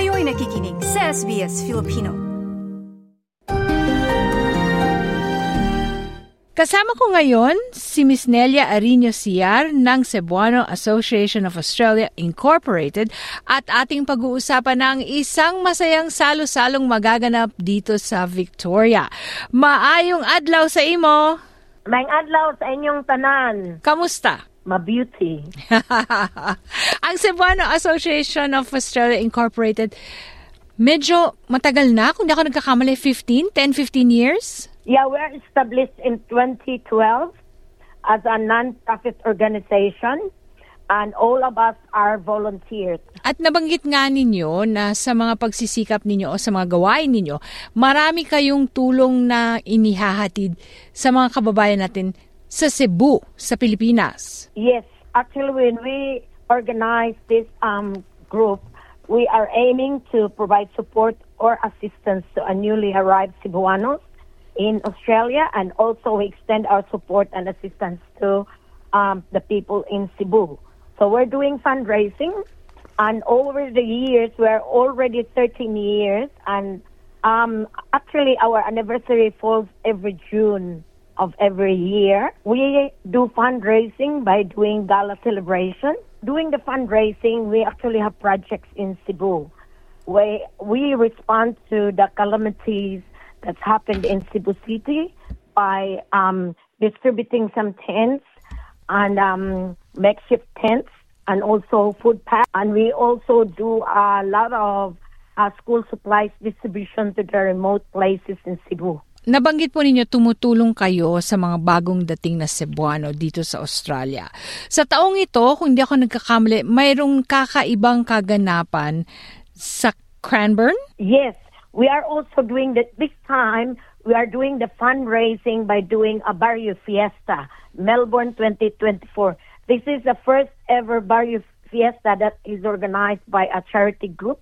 Kayo'y nakikinig sa SBS Filipino. Kasama ko ngayon si Miss Nelia Arino Ciar ng Cebuano Association of Australia Incorporated at ating pag-uusapan ng isang masayang salo-salong magaganap dito sa Victoria. Maayong adlaw sa imo! May adlaw sa inyong tanan. Kamusta? Ma-beauty. Ang Cebuano Association of Australia Incorporated, medyo matagal na, kung di ako nagkakamali, 15, 10, 15 years? Yeah, we're established in 2012 as a non-profit organization and all of us are volunteers. At nabanggit nga ninyo na sa mga pagsisikap ninyo o sa mga gawain ninyo, marami kayong tulong na inihahatid sa mga kababayan natin sa Cebu, sa Pilipinas. Yes, actually when we organize this um, group, we are aiming to provide support or assistance to a newly arrived Cebuanos in Australia and also we extend our support and assistance to um, the people in Cebu. So we're doing fundraising and over the years, we're already 13 years and um, actually our anniversary falls every June of every year. We do fundraising by doing gala celebration. Doing the fundraising, we actually have projects in Cebu where we respond to the calamities that's happened in Cebu City by um, distributing some tents and um, makeshift tents and also food packs. And we also do a lot of uh, school supplies distribution to the remote places in Cebu. Nabanggit po ninyo tumutulong kayo sa mga bagong dating na Cebuano dito sa Australia. Sa taong ito, kung hindi ako nagkakamali, mayroong kakaibang kaganapan sa Cranbourne? Yes, we are also doing that this time. We are doing the fundraising by doing a Barrio Fiesta, Melbourne 2024. This is the first ever Barrio Fiesta that is organized by a charity group.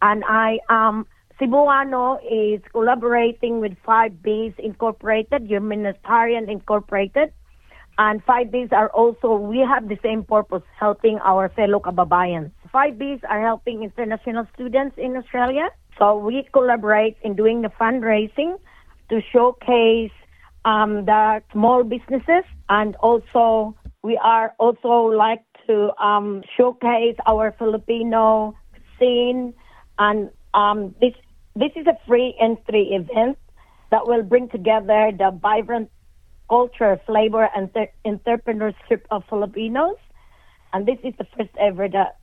And I um Cebuano is collaborating with Five Bs Incorporated, Humanitarian Incorporated, and Five Bs are also we have the same purpose, helping our fellow kababayans. Five Bs are helping international students in Australia, so we collaborate in doing the fundraising to showcase um, the small businesses, and also we are also like to um, showcase our Filipino scene. And um, this this is a free entry event that will bring together the vibrant culture, flavor, and ter- entrepreneurship of Filipinos. And this is the first ever that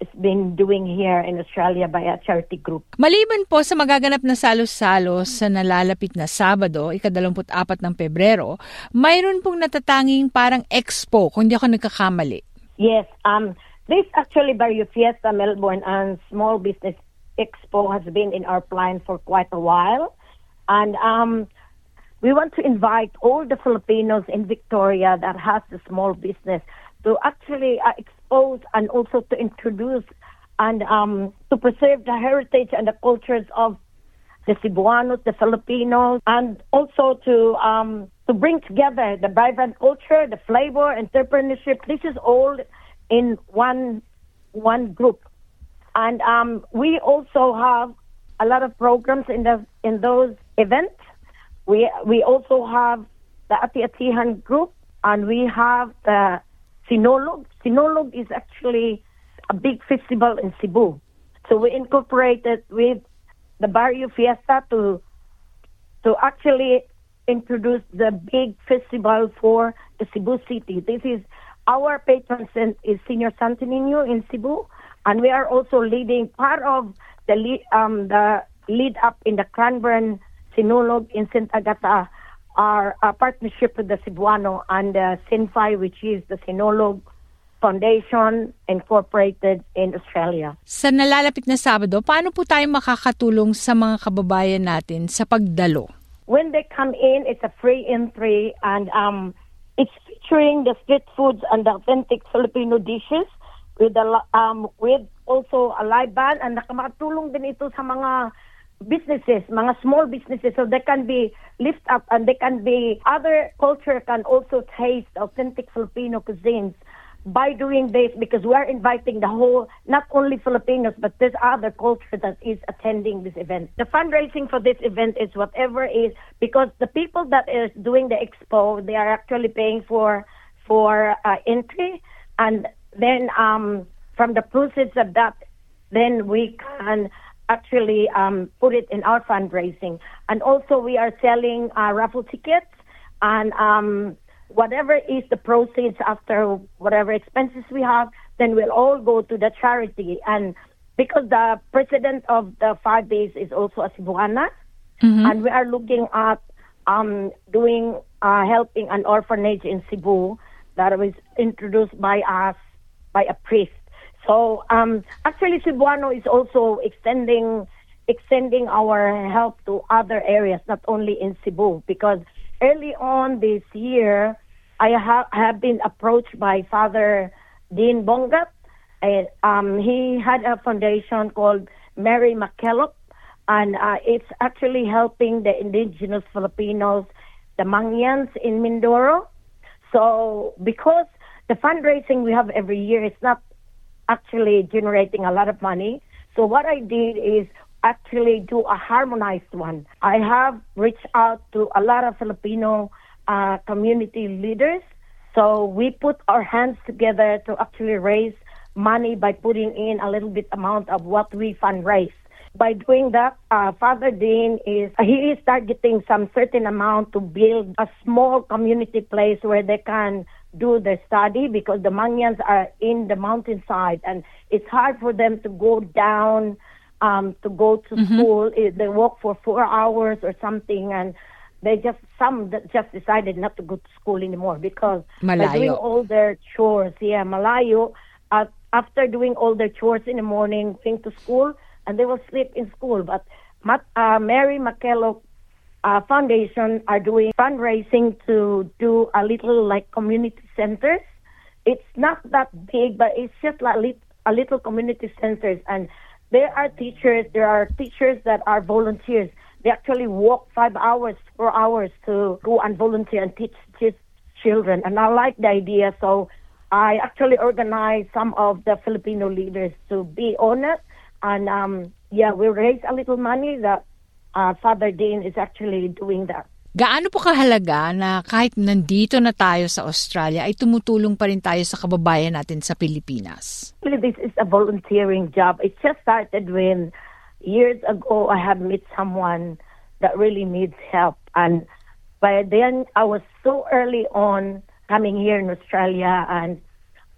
it's been doing here in Australia by a charity group. Maliban po sa magaganap na salo-salo sa nalalapit na Sabado, ikadalamput-apat ng Pebrero, mayroon pong natatanging parang expo, kung di ako nagkakamali. Yes, um, this actually Barrio Fiesta Melbourne and Small Business Expo has been in our plan for quite a while. And um, we want to invite all the Filipinos in Victoria that has a small business to actually uh, expose and also to introduce and um, to preserve the heritage and the cultures of the Cebuanos, the Filipinos, and also to um, to bring together the vibrant culture, the flavor, entrepreneurship. This is all in one one group. And um, we also have a lot of programs in the in those events. We we also have the Ati Atihan group, and we have the Sinulog. Sinulog is actually a big festival in Cebu. So we incorporated with the Barrio Fiesta to to actually introduce the big festival for the Cebu city. This is our patron saint is Señor Santo in Cebu and we are also leading part of the lead, um, the lead up in the Cranbourne Sinulog in St. Agata, our, our partnership with the Cebuano and the Sinfai, which is the Sinulog Foundation Incorporated in Australia. Sa nalalapit na Sabado, paano po tayo makakatulong sa mga kababayan natin sa pagdalo? When they come in, it's a free entry and um, it's featuring the street foods and the authentic Filipino dishes with the, um, with also a live band and nakamakatulong din ito sa mga businesses, mga small businesses so they can be lift up and they can be other culture can also taste authentic Filipino cuisines by doing this because we're inviting the whole, not only Filipinos, but there's other culture that is attending this event. The fundraising for this event is whatever is because the people that is doing the expo, they are actually paying for for uh, entry, and then um, from the proceeds of that, then we can actually um, put it in our fundraising. And also, we are selling uh, raffle tickets and um, whatever is the proceeds after whatever expenses we have, then we'll all go to the charity. And because the president of the Five Bs is also a Cebuana, mm-hmm. and we are looking at um, doing uh, helping an orphanage in Cebu that was introduced by us by a priest. So um, actually, Cebuano is also extending extending our help to other areas, not only in Cebu, because early on this year, I ha- have been approached by Father Dean Bongat. Um, he had a foundation called Mary MacKillop, and uh, it's actually helping the indigenous Filipinos, the Mangyans in Mindoro. So because the fundraising we have every year is not actually generating a lot of money, so what I did is actually do a harmonized one. I have reached out to a lot of Filipino uh, community leaders. So we put our hands together to actually raise money by putting in a little bit amount of what we fundraise. By doing that, uh, Father Dean is he is targeting some certain amount to build a small community place where they can do their study because the Mangyans are in the mountainside and it's hard for them to go down um, to go to mm-hmm. school. They walk for four hours or something, and they just some just decided not to go to school anymore because malayo. by doing all their chores, yeah, malayo. Uh, after doing all their chores in the morning, going to school, and they will sleep in school. But uh, Mary MacKillop uh, Foundation are doing fundraising to do a little like community centers. It's not that big, but it's just like a little community centers, and there are teachers, there are teachers that are volunteers. They actually walk five hours, four hours to go and volunteer and teach, teach children. And I like the idea. So I actually organized some of the Filipino leaders to be on it. And um, yeah, we raised a little money that uh, Father Dean is actually doing that. Gaano po kahalaga na kahit nandito na tayo sa Australia ay tumutulong pa rin tayo sa kababayan natin sa Pilipinas? This is a volunteering job. It just started when years ago I had met someone that really needs help and by then I was so early on coming here in Australia and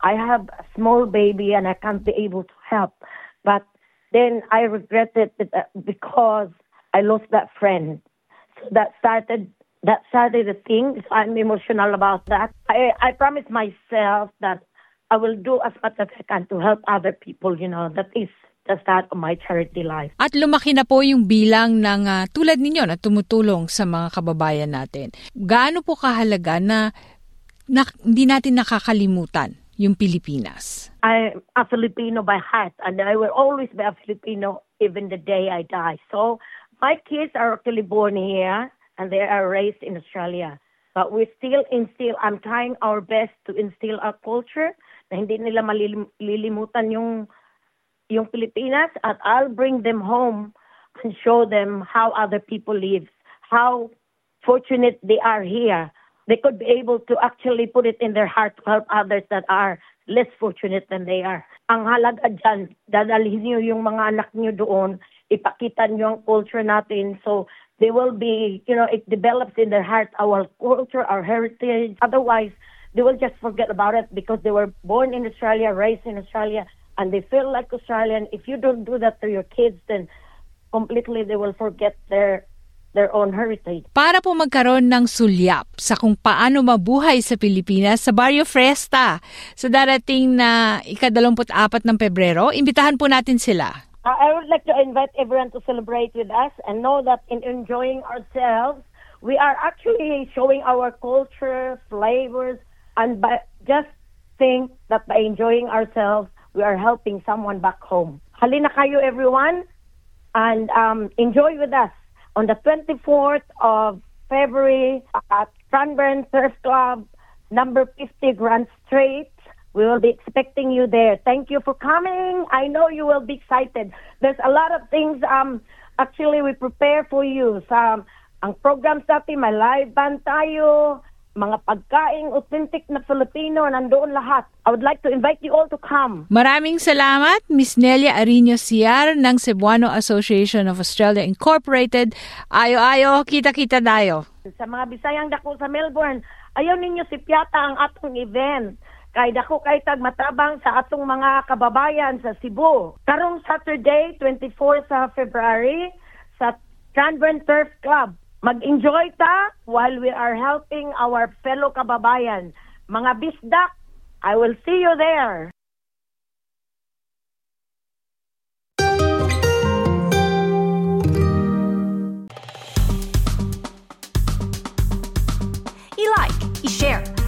I have a small baby and I can't be able to help. But then I regretted it uh, because I lost that friend that started that started the thing. So I'm emotional about that. I I promised myself that I will do as much as I can to help other people. You know, that is the start of my charity life. At lumaki na po yung bilang ng uh, tulad ninyo na tumutulong sa mga kababayan natin. Gaano po kahalaga na, na hindi natin nakakalimutan yung Pilipinas? I'm a Filipino by heart and I will always be a Filipino even the day I die. So my kids are actually born here and they are raised in Australia. But we still instill, I'm trying our best to instill our culture na hindi nila malilimutan yung, yung Pilipinas at I'll bring them home and show them how other people live, how fortunate they are here. They could be able to actually put it in their heart to help others that are less fortunate than they are. Ang halaga dyan, dadalhin niyo yung mga anak niyo doon ipakita nyo ang culture natin. So, they will be, you know, it develops in their heart our culture, our heritage. Otherwise, they will just forget about it because they were born in Australia, raised in Australia, and they feel like Australian. If you don't do that to your kids, then completely they will forget their their own heritage. Para po magkaroon ng sulyap sa kung paano mabuhay sa Pilipinas sa Barrio Fresta sa darating na ikadalamput apat ng Pebrero, imbitahan po natin sila. I would like to invite everyone to celebrate with us and know that in enjoying ourselves, we are actually showing our culture, flavors, and by just think that by enjoying ourselves, we are helping someone back home. Halina kayo, everyone, and um, enjoy with us on the 24th of February at Cranbourne Turf Club, number 50 Grant Street, We will be expecting you there. Thank you for coming. I know you will be excited. There's a lot of things um actually we prepare for you. Sa ang programs natin, may live band tayo, mga pagkaing authentic na Filipino, nandoon lahat. I would like to invite you all to come. Maraming salamat, Miss Nelia Arino Ciar ng Cebuano Association of Australia Incorporated. Ayo-ayo, kita-kita dayo. Sa mga Bisayang dako sa Melbourne, ayaw ninyo si Piata ang atong event. Kay dako kay tag matabang sa atong mga kababayan sa Cebu. Karong Saturday, 24 sa February, sa Cranbourne Turf Club. Mag-enjoy ta while we are helping our fellow kababayan. Mga bisdak, I will see you there. I-like, i-share,